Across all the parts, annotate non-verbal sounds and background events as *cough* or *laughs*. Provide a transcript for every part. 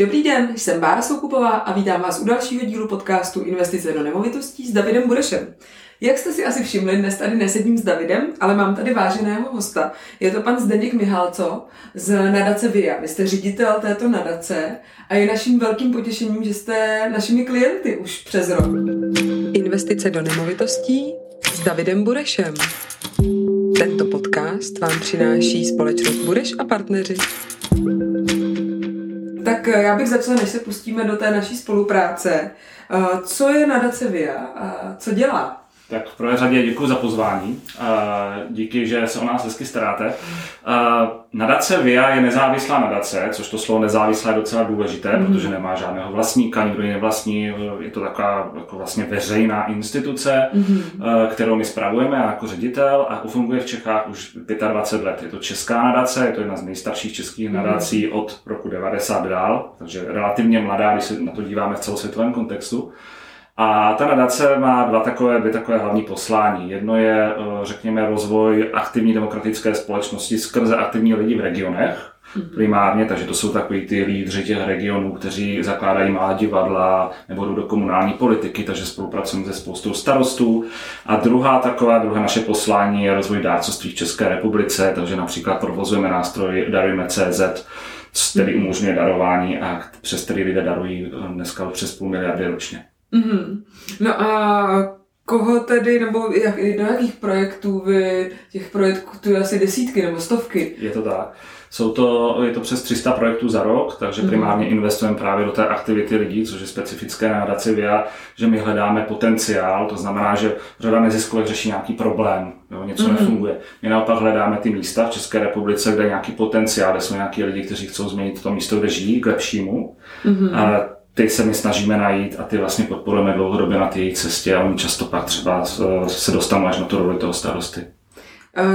Dobrý den, jsem Bára Soukupová a vítám vás u dalšího dílu podcastu Investice do nemovitostí s Davidem Burešem. Jak jste si asi všimli, dnes tady nesedím s Davidem, ale mám tady váženého hosta. Je to pan Zdeněk Mihalco z nadace VIA. Vy jste ředitel této nadace a je naším velkým potěšením, že jste našimi klienty už přes rok. Investice do nemovitostí s Davidem Burešem. Tento podcast vám přináší společnost Bureš a partneři. Tak eh, já bych začala, než se pustíme do té naší spolupráce. Eh, co je nadace VIA a co dělá? Tak v prvé řadě děkuji za pozvání. Díky, že se o nás hezky staráte. Nadace VIA je nezávislá nadace, což to slovo nezávislá je docela důležité, mm. protože nemá žádného vlastníka, nikdo ji nevlastní. Je to taková jako vlastně veřejná instituce, mm. kterou my spravujeme jako ředitel a funguje v Čechách už 25 let. Je to česká nadace, je to jedna z nejstarších českých nadací mm. od roku 90 dál, takže relativně mladá, když se na to díváme v celosvětovém kontextu. A ta nadace má dva takové, dvě takové hlavní poslání. Jedno je, eh, řekněme, rozvoj aktivní demokratické společnosti skrze aktivní lidi v regionech, mhm. primárně, takže to jsou takový ty lídři těch regionů, kteří zakládají malá divadla nebo jdou do komunální politiky, takže spolupracujeme se spoustou starostů. A druhá taková, druhé naše poslání je rozvoj dárcovství v České republice, takže například provozujeme nástroj Darujeme CZ, který mhm. umožňuje darování a přes který lidé darují eh, dneska přes půl miliardy ročně. Mm-hmm. No a koho tedy, nebo jak, do jakých projektů vy, těch projektů je asi desítky nebo stovky? Je to tak. Jsou to, je to přes 300 projektů za rok, takže mhm. primárně mm. investujeme právě do té aktivity lidí, což je specifické na nadaci VIA, že my hledáme potenciál, to znamená, že řada neziskovek řeší nějaký problém, jo, něco mm. nefunguje. My naopak hledáme ty místa v České republice, kde je nějaký potenciál, kde jsou nějaký lidi, kteří chcou změnit to místo, kde žijí, k lepšímu. Mm. A ty se my snažíme najít a ty vlastně podporujeme dlouhodobě na té cestě a oni často pak třeba se dostanou až na tu roli toho starosty.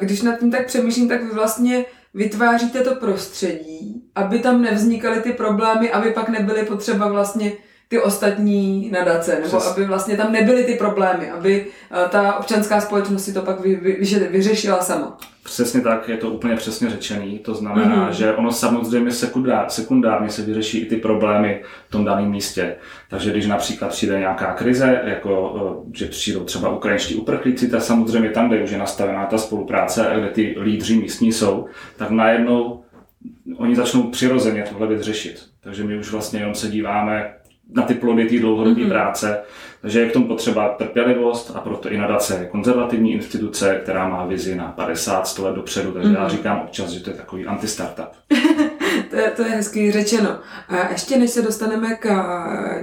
Když nad tím tak přemýšlím, tak vy vlastně vytváříte to prostředí, aby tam nevznikaly ty problémy, aby pak nebyly potřeba vlastně ty ostatní nadace, nebo Přes... aby vlastně tam nebyly ty problémy, aby eh, ta občanská společnost si to pak vy, vy, vyřešila sama. Přesně tak, je to úplně přesně řečený. To znamená, mm-hmm. že ono samozřejmě sekundár, sekundárně se vyřeší i ty problémy v tom daném místě. Takže když například přijde nějaká krize, jako eh, že přijdou třeba ukrajinští uprchlíci, tak samozřejmě tam, kde už je nastavená ta spolupráce a kde ty lídři místní jsou, tak najednou oni začnou přirozeně tohle věc řešit. Takže my už vlastně jenom se díváme, na ty plody té dlouhodobé mm-hmm. práce. Takže je k tomu potřeba trpělivost a proto i nadace je konzervativní instituce, která má vizi na 50-100 let dopředu. Takže mm-hmm. já mhm. říkám občas, že to je takový anti-startup. *laughs* to, je, to je hezky řečeno. A ještě než se dostaneme k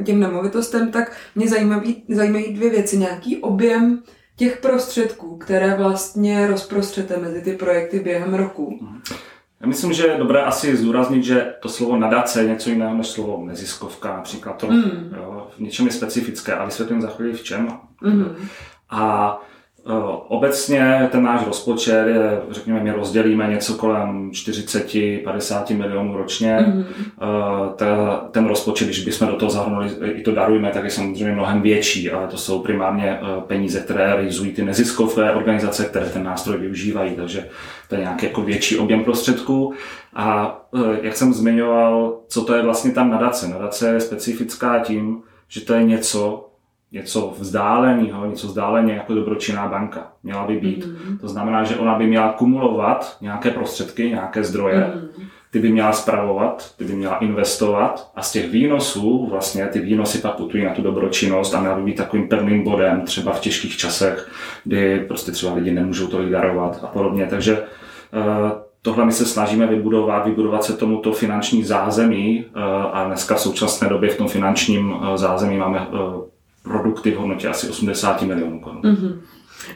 těm nemovitostem, tak mě zajímají, zajímají dvě věci. Nějaký objem těch prostředků, které vlastně rozprostřete mezi ty projekty během roku. Mm-hmm. Já myslím, že je dobré asi zdůraznit, že to slovo nadace je něco jiného než slovo neziskovka, například to mm. jo, v něčem je specifické a vysvětlím za chvíli v čem. Mm. A obecně ten náš rozpočet je, řekněme, my rozdělíme něco kolem 40-50 milionů ročně. Mm-hmm. Ten rozpočet, když bychom do toho zahrnuli i to darujeme, tak je samozřejmě mnohem větší, ale to jsou primárně eh, peníze, které realizují ty neziskové organizace, které ten nástroj využívají, takže to je nějaký jako větší objem prostředků. A jak jsem zmiňoval, co to je vlastně tam nadace? Nadace je specifická tím, že to je něco, něco vzdáleného, něco vzdáleně jako dobročinná banka. Měla by být. Mm-hmm. To znamená, že ona by měla kumulovat nějaké prostředky, nějaké zdroje, mm-hmm. ty by měla spravovat, ty by měla investovat a z těch výnosů, vlastně ty výnosy pak putují na tu dobročinnost a měla by být takovým pevným bodem třeba v těžkých časech, kdy prostě třeba lidi nemůžou to darovat a podobně. Takže uh, Tohle my se snažíme vybudovat, vybudovat se tomuto finanční zázemí eh, a dneska v současné době v tom finančním eh, zázemí máme produkty v hodnotě asi 80 milionů korun. Mm-hmm.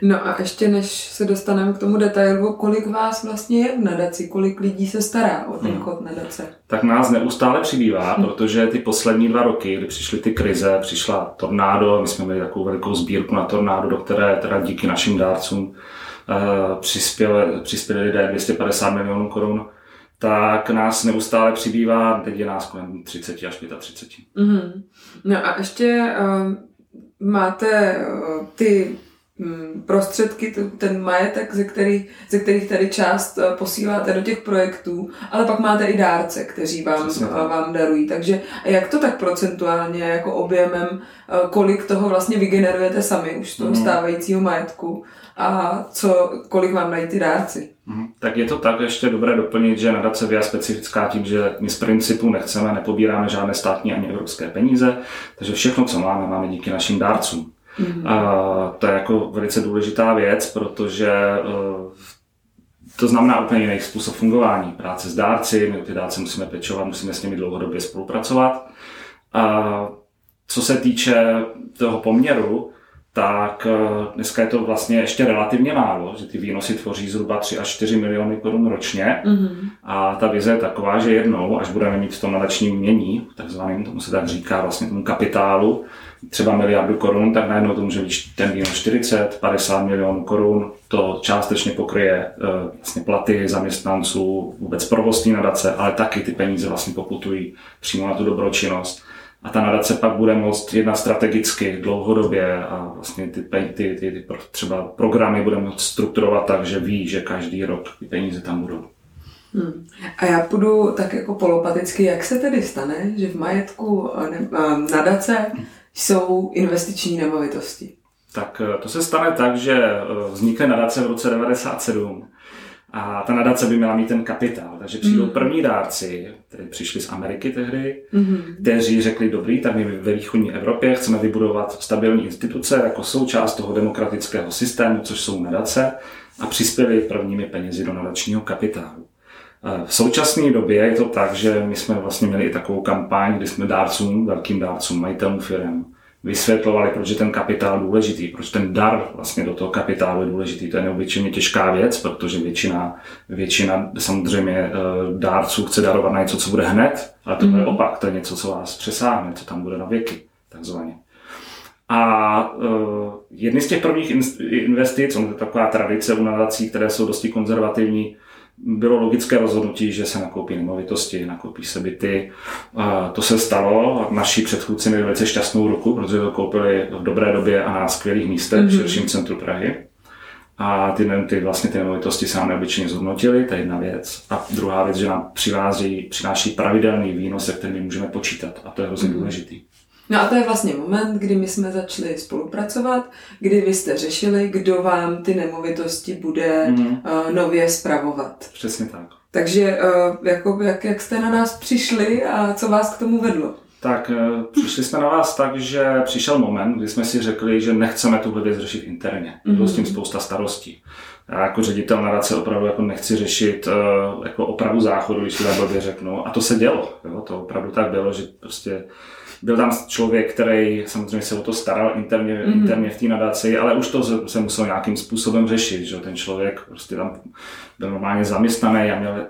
No a ještě než se dostaneme k tomu detailu, kolik vás vlastně je v nadaci, kolik lidí se stará o ten hmm. chod nadace? Tak nás neustále přibývá, hmm. protože ty poslední dva roky, kdy přišly ty krize, přišla tornádo, my jsme měli takovou velikou sbírku na tornádo, do které teda díky našim dárcům uh, přispěli, přispěli lidé 250 milionů korun, tak nás neustále přibývá, teď je nás kolem 30 až 35. Mm-hmm. No a ještě uh, máte uh, ty mm, prostředky, ten majetek, ze, který, ze kterých tady část eh, posíláte do těch projektů, ale pak máte i dárce, kteří vám, vám darují. Takže jak to tak procentuálně jako objemem, kolik toho vlastně vygenerujete sami už z toho mm. stávajícího majetku a co, kolik vám dají ty dárci? Mm. Tak je to tak, ještě dobré doplnit, že nadace VIA specifická tím, že my z principu nechceme, nepobíráme žádné státní ani evropské peníze, takže všechno, co máme, máme díky našim dárcům. Mm-hmm. A to je jako velice důležitá věc, protože uh, to znamená úplně jiný způsob fungování. Práce s dárci, my ty dárce musíme pečovat, musíme s nimi dlouhodobě spolupracovat. A co se týče toho poměru, tak uh, dneska je to vlastně ještě relativně málo, že ty výnosy tvoří zhruba 3 až 4 miliony korun ročně. Mm-hmm. A ta vize je taková, že jednou, až budeme mít v tom nadačním mění, takzvaným, tomu se tak říká vlastně tomu kapitálu, třeba miliardu korun, tak najednou to může být ten výnos 40, 50 milionů korun. To částečně pokryje eh, vlastně platy zaměstnanců, vůbec provozní nadace, ale taky ty peníze vlastně poputují přímo na tu dobročinnost. A ta nadace pak bude moct jednat strategicky dlouhodobě a vlastně ty, ty, ty, ty třeba programy bude moct strukturovat tak, že ví, že každý rok ty peníze tam budou. Hmm. A já půjdu tak jako polopaticky, jak se tedy stane, že v majetku eh, ne, eh, nadace jsou investiční nemovitosti? Tak eh, to se stane tak, že vznikne nadace v roce 97 a ta nadace by měla mít ten kapitál. Takže přijdou mm. první dárci, kteří přišli z Ameriky tehdy, mm. kteří řekli, dobrý, tak my ve východní Evropě chceme vybudovat stabilní instituce jako součást toho demokratického systému, což jsou nadace, a přispěli prvními penězi do nadačního kapitálu. V současné době je to tak, že my jsme vlastně měli i takovou kampaň, kdy jsme dárcům, velkým dárcům, majitelům firm, vysvětlovali, proč je ten kapitál důležitý, proč ten dar vlastně do toho kapitálu je důležitý. To je neobyčejně těžká věc, protože většina, většina samozřejmě eh, dárců chce darovat na něco, co bude hned, ale to mm. je opak, to je něco, co vás přesáhne, co tam bude na věky, takzvaně. A uh, jedny z těch prvních investic, on je taková tradice u nadací, které jsou dosti konzervativní, bylo logické rozhodnutí, že se nakoupí nemovitosti, nakoupí se byty. To se stalo. Naši předchůdci měli velice šťastnou ruku, protože to koupili v dobré době a na skvělých místech mm-hmm. v širším centru Prahy. A ty, ty, vlastně ty nemovitosti se nám neobyčejně zhodnotily, to je jedna věc. A druhá věc, že nám přivází, přináší pravidelný výnos, se kterým můžeme počítat. A to je hrozně mm-hmm. důležitý. No a to je vlastně moment, kdy my jsme začali spolupracovat, kdy vy jste řešili, kdo vám ty nemovitosti bude mm. uh, nově spravovat. Přesně tak. Takže uh, jako, jak, jak jste na nás přišli a co vás k tomu vedlo? Tak uh, přišli jsme na vás tak, že přišel moment, kdy jsme si řekli, že nechceme tuhle věc řešit interně. Bylo s tím spousta starostí. Já jako ředitel nadace opravdu jako nechci řešit jako opravu záchodu, když to tak blbě řeknu. A to se dělo. Jo? To opravdu tak bylo, že prostě byl tam člověk, který samozřejmě se o to staral interně, mm-hmm. interně v té nadaci, ale už to se musel nějakým způsobem řešit, že ten člověk prostě tam byl normálně zaměstnaný a měl,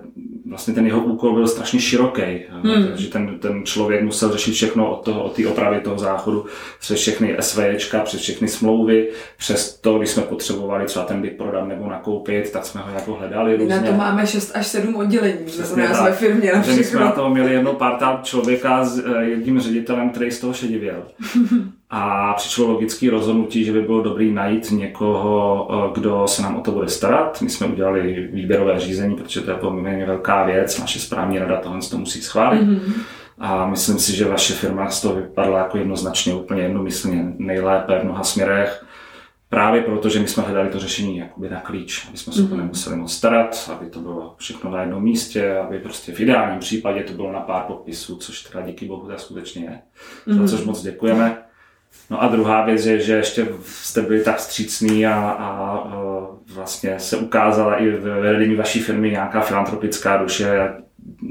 vlastně ten jeho úkol byl strašně široký, mm. takže ten, ten člověk musel řešit všechno od, toho, od té opravy toho záchodu, přes všechny SVčka, přes všechny smlouvy, přes to, když jsme potřebovali třeba ten byt prodat nebo nakoupit, tak jsme ho jako hledali různě. Na to máme 6 až 7 oddělení, Přesně ve firmě například. My jsme na to měli jedno pár člověka s eh, jedním ředitelem, který z toho šedivěl. A přišlo logické rozhodnutí, že by bylo dobré najít někoho, eh, kdo se nám o to bude starat. My jsme udělali výběrové řízení, protože to je poměrně velká věc. Naše správní rada tohle to musí schválit. Mm-hmm. A myslím si, že vaše firma z toho vypadala jako jednoznačně úplně jednomyslně nejlépe v mnoha směrech. Právě proto, že my jsme hledali to řešení jakoby na klíč, aby jsme se mm-hmm. to nemuseli moc starat, aby to bylo všechno na jednom místě, aby prostě v ideálním případě to bylo na pár popisů, což teda díky bohu tak skutečně je, mm-hmm. za což moc děkujeme. No a druhá věc je, že ještě jste byli tak střícný a, a, a vlastně se ukázala i ve vedení vaší firmy nějaká filantropická duše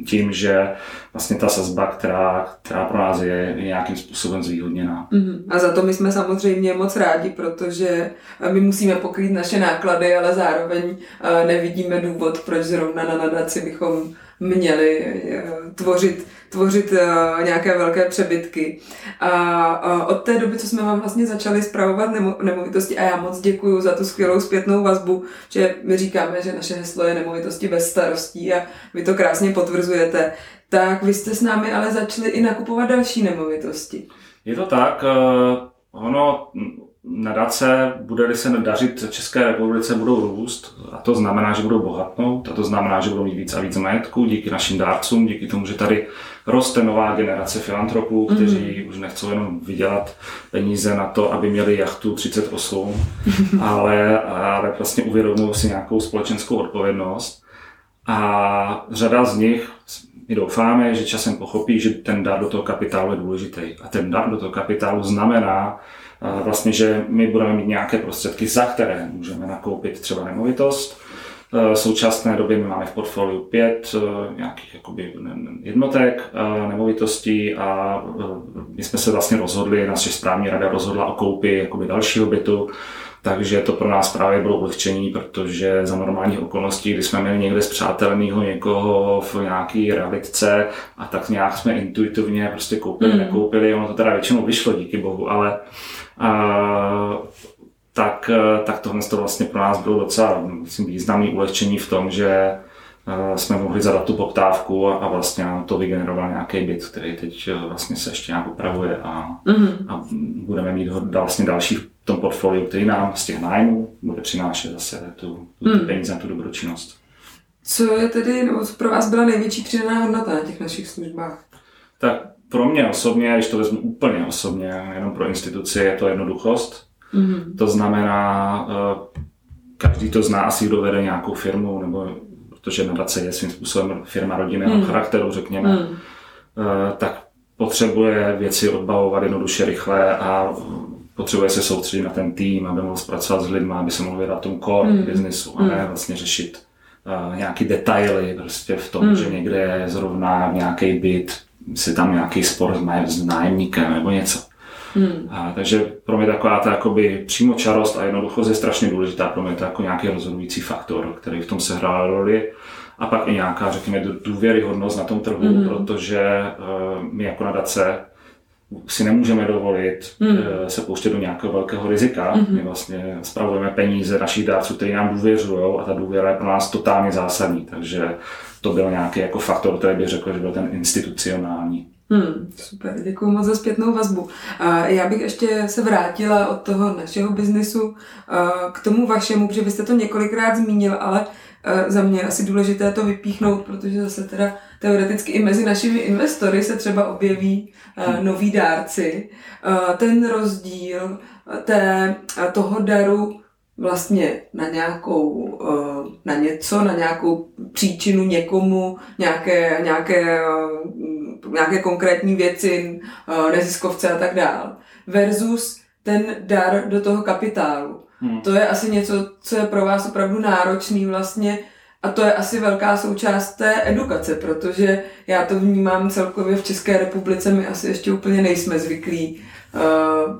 tím, že vlastně ta sazba, která, která pro nás je, je nějakým způsobem zvýhodněná. Mm-hmm. A za to my jsme samozřejmě moc rádi, protože my musíme pokrýt naše náklady, ale zároveň eh, nevidíme důvod, proč zrovna na nadaci bychom měli eh, tvořit, tvořit eh, nějaké velké přebytky. A od té doby, co jsme vám vlastně začali zpravovat nemovitosti, a já moc děkuji za tu skvělou zpětnou vazbu, že my říkáme, že naše heslo je nemovitosti bez starostí a vy to krásně potvrzujete, tak vy jste s námi ale začali i nakupovat další nemovitosti. Je to tak, eh, ono nadace, bude-li se dařit České republice, budou růst a to znamená, že budou bohatnout a to znamená, že budou mít víc a víc majetku díky našim dárcům, díky tomu, že tady roste nová generace filantropů, kteří mm. už nechcou jenom vydělat peníze na to, aby měli jachtu 38, *laughs* ale, ale vlastně uvědomují si nějakou společenskou odpovědnost. A řada z nich, my doufáme, že časem pochopí, že ten dar do toho kapitálu je důležitý. A ten dar do toho kapitálu znamená, vlastně, že my budeme mít nějaké prostředky, za které můžeme nakoupit třeba nemovitost. V současné době my máme v portfoliu pět nějakých jakoby jednotek nemovitostí a my jsme se vlastně rozhodli, naše správní rada rozhodla o koupi jakoby dalšího bytu, takže to pro nás právě bylo ulehčení, protože za normálních okolností, kdy jsme měli někde zpřátelného někoho v nějaký realitce a tak nějak jsme intuitivně prostě koupili, mm. nekoupili, ono to teda většinou vyšlo, díky bohu, ale a, tak, tak tohle to vlastně pro nás bylo docela myslím, významný ulehčení v tom, že jsme mohli zadat tu poptávku a, a vlastně nám to vygeneroval nějaký byt, který teď vlastně se ještě nějak upravuje a, mm. a budeme mít vlastně další v tom portfoliu, který nám z těch nájmů bude přinášet zase tu, tu mm. peníze na tu dobročinnost. Co je tedy, nebo pro vás byla největší přidaná hodnota na těch našich službách? Tak pro mě osobně, když to vezmu úplně osobně, jenom pro instituci, je to jednoduchost. Mm-hmm. To znamená, eh, každý to zná, asi kdo vede nějakou firmu, nebo protože nadace je svým způsobem firma rodinného mm. charakteru, řekněme, mm. tak potřebuje věci odbavovat jednoduše, rychle a potřebuje se soustředit na ten tým, aby mohl zpracovat s lidmi, aby se mohl vědat tomu core mm. biznesu a ne mm. vlastně řešit uh, nějaký detaily prostě v tom, mm. že někde je zrovna nějaký byt, si tam nějaký spor s nájemníkem nebo něco. Hmm. A, takže pro mě taková ta jakoby přímočarost a jednoduchost je strašně důležitá. Pro mě to jako nějaký rozhodující faktor, který v tom se hrál roli. A pak i nějaká, řekněme, důvěryhodnost na tom trhu, hmm. protože uh, my jako nadace si nemůžeme dovolit hmm. Eh, se pouštět do nějakého velkého rizika. Hmm. My vlastně spravujeme peníze našich dárců, kteří nám důvěřují a ta důvěra je pro nás totálně zásadní. Takže to byl nějaký jako faktor, který bych řekl, že byl ten institucionální. Hmm, super, děkuji moc za zpětnou vazbu. Já bych ještě se vrátila od toho našeho biznesu k tomu vašemu, protože vy jste to několikrát zmínil, ale za mě je asi důležité to vypíchnout, protože zase teda teoreticky i mezi našimi investory se třeba objeví hmm. noví dárci. Ten rozdíl té, toho daru vlastně na nějakou, na něco, na nějakou příčinu někomu, nějaké, nějaké nějaké konkrétní věci, eh, neziskovce a tak dál. Versus ten dar do toho kapitálu. Hmm. To je asi něco, co je pro vás opravdu náročný vlastně a to je asi velká součást té edukace, protože já to vnímám celkově v České republice, my asi ještě úplně nejsme zvyklí uh,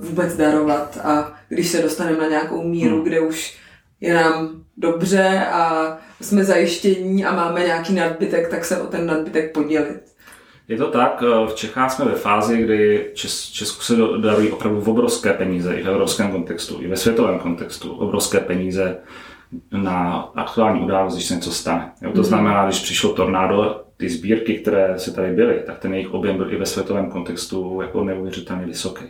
vůbec darovat a když se dostaneme na nějakou míru, hmm. kde už je nám dobře a jsme zajištění a máme nějaký nadbytek, tak se o ten nadbytek podělit. Je to tak, eh, v Čechách jsme ve fázi, kdy Čes, Česku se darují opravdu v obrovské peníze i v evropském kontextu, i ve světovém kontextu, obrovské peníze na aktuální událost, když se něco stane. Jo, to mm. znamená, když přišlo tornádo, ty sbírky, které se tady byly, tak ten jejich objem byl i ve světovém kontextu jako neuvěřitelně vysoký.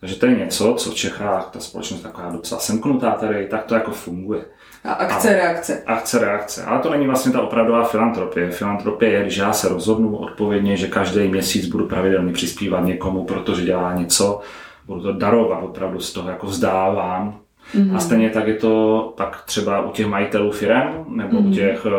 Takže to je něco, co v Čechách ta společnost taková docela semknutá tady, tak to jako funguje. A akce, a, reakce. Akce, reakce. Ale to není vlastně ta opravdová filantropie. Filantropie je, když já se rozhodnu odpovědně, že každý měsíc budu pravidelně přispívat někomu, protože dělá něco, budu to darovat, opravdu z toho jako vzdávám. Mm-hmm. A stejně tak je to pak třeba u těch majitelů firm nebo mm-hmm. u těch uh,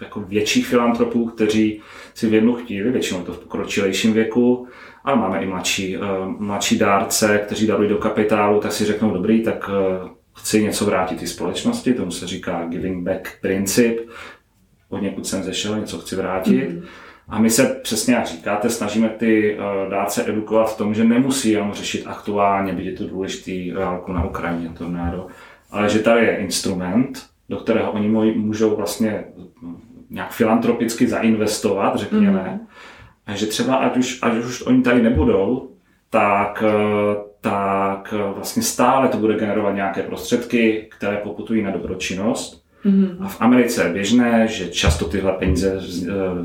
jako větších filantropů, kteří si v jednu chvíli, většinou to v pokročilejším věku, ale máme i mladší, uh, mladší dárce, kteří darují do kapitálu, tak si řeknou, dobrý, tak uh, chci něco vrátit i společnosti, tomu se říká giving back princip, od někud jsem zešel, něco chci vrátit. Mm-hmm. A my se přesně, jak říkáte, snažíme ty uh, dárce edukovat v tom, že nemusí jenom řešit aktuálně, byť je to důležitý válku na Ukrajině, tornádo, ale že tady je instrument, do kterého oni můžou vlastně nějak filantropicky zainvestovat, řekněme, mm-hmm. a že třeba ať už, ať už oni tady nebudou, tak uh, tak eh, vlastně stále to bude generovat nějaké prostředky, které poputují na dobročinnost. Mm-hmm. A v Americe je běžné, že často tyhle peníze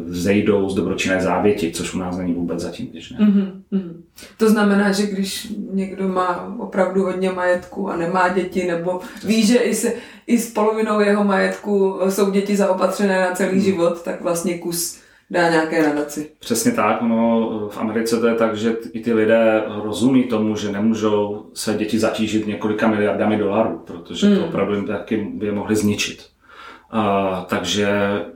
zejdou z dobročinné závěti, což u nás není vůbec zatím běžné. Mm-hmm. To znamená, že když někdo má opravdu hodně majetku a nemá děti, nebo ví, že i, se, i s polovinou jeho majetku jsou děti zaopatřené na celý mm. život, tak vlastně kus dá nějaké nadaci. Přesně tak, no, v Americe to je tak, že i ty lidé rozumí tomu, že nemůžou se děti zatížit několika miliardami dolarů, protože hmm. to opravdu jim taky by je mohli zničit. Uh, takže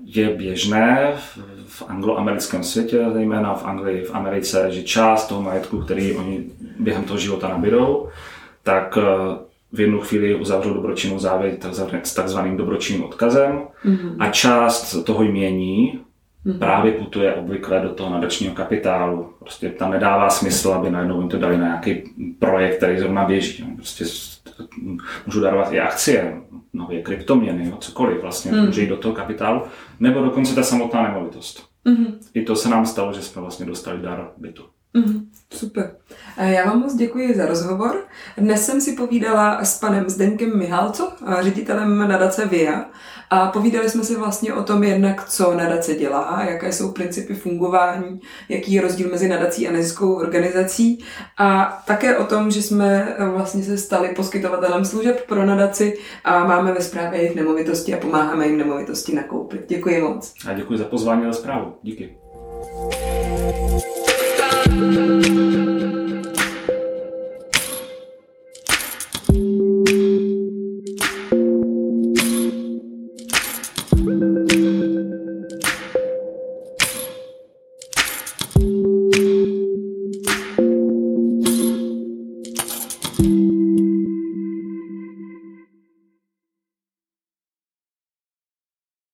je běžné v, v angloamerickém světě, zejména v Anglii, v Americe, že část toho majetku, který oni během toho života nabídou, tak uh, v jednu chvíli uzavřou dobročinnou závěť s takzvaným dobročinným odkazem mm-hmm. a část toho jmění mm-hmm. právě putuje obvykle do toho nadačního kapitálu. Prostě tam nedává smysl, aby najednou jim to dali na nějaký projekt, který zrovna běží. Prostě můžu darovat i akcie, nové kryptoměny, jo, cokoliv vlastně, mm. může jít do toho kapitálu, nebo dokonce ta samotná nemovitost. Mm-hmm. I to se nám stalo, že jsme vlastně dostali dar bytu. Mm-hmm. Super. Já vám moc děkuji za rozhovor. Dnes jsem si povídala s panem Zdenkem Mihalco, ředitelem nadace VIA, a povídali jsme si vlastně o tom jednak, co nadace dělá, jaké jsou principy fungování, jaký je rozdíl mezi nadací a neziskovou organizací a také o tom, že jsme vlastně se stali poskytovatelem služeb pro nadaci a máme ve správě jejich nemovitosti a pomáháme jim nemovitosti nakoupit. Děkuji moc. A děkuji za pozvání na zprávu. Díky. Thank you.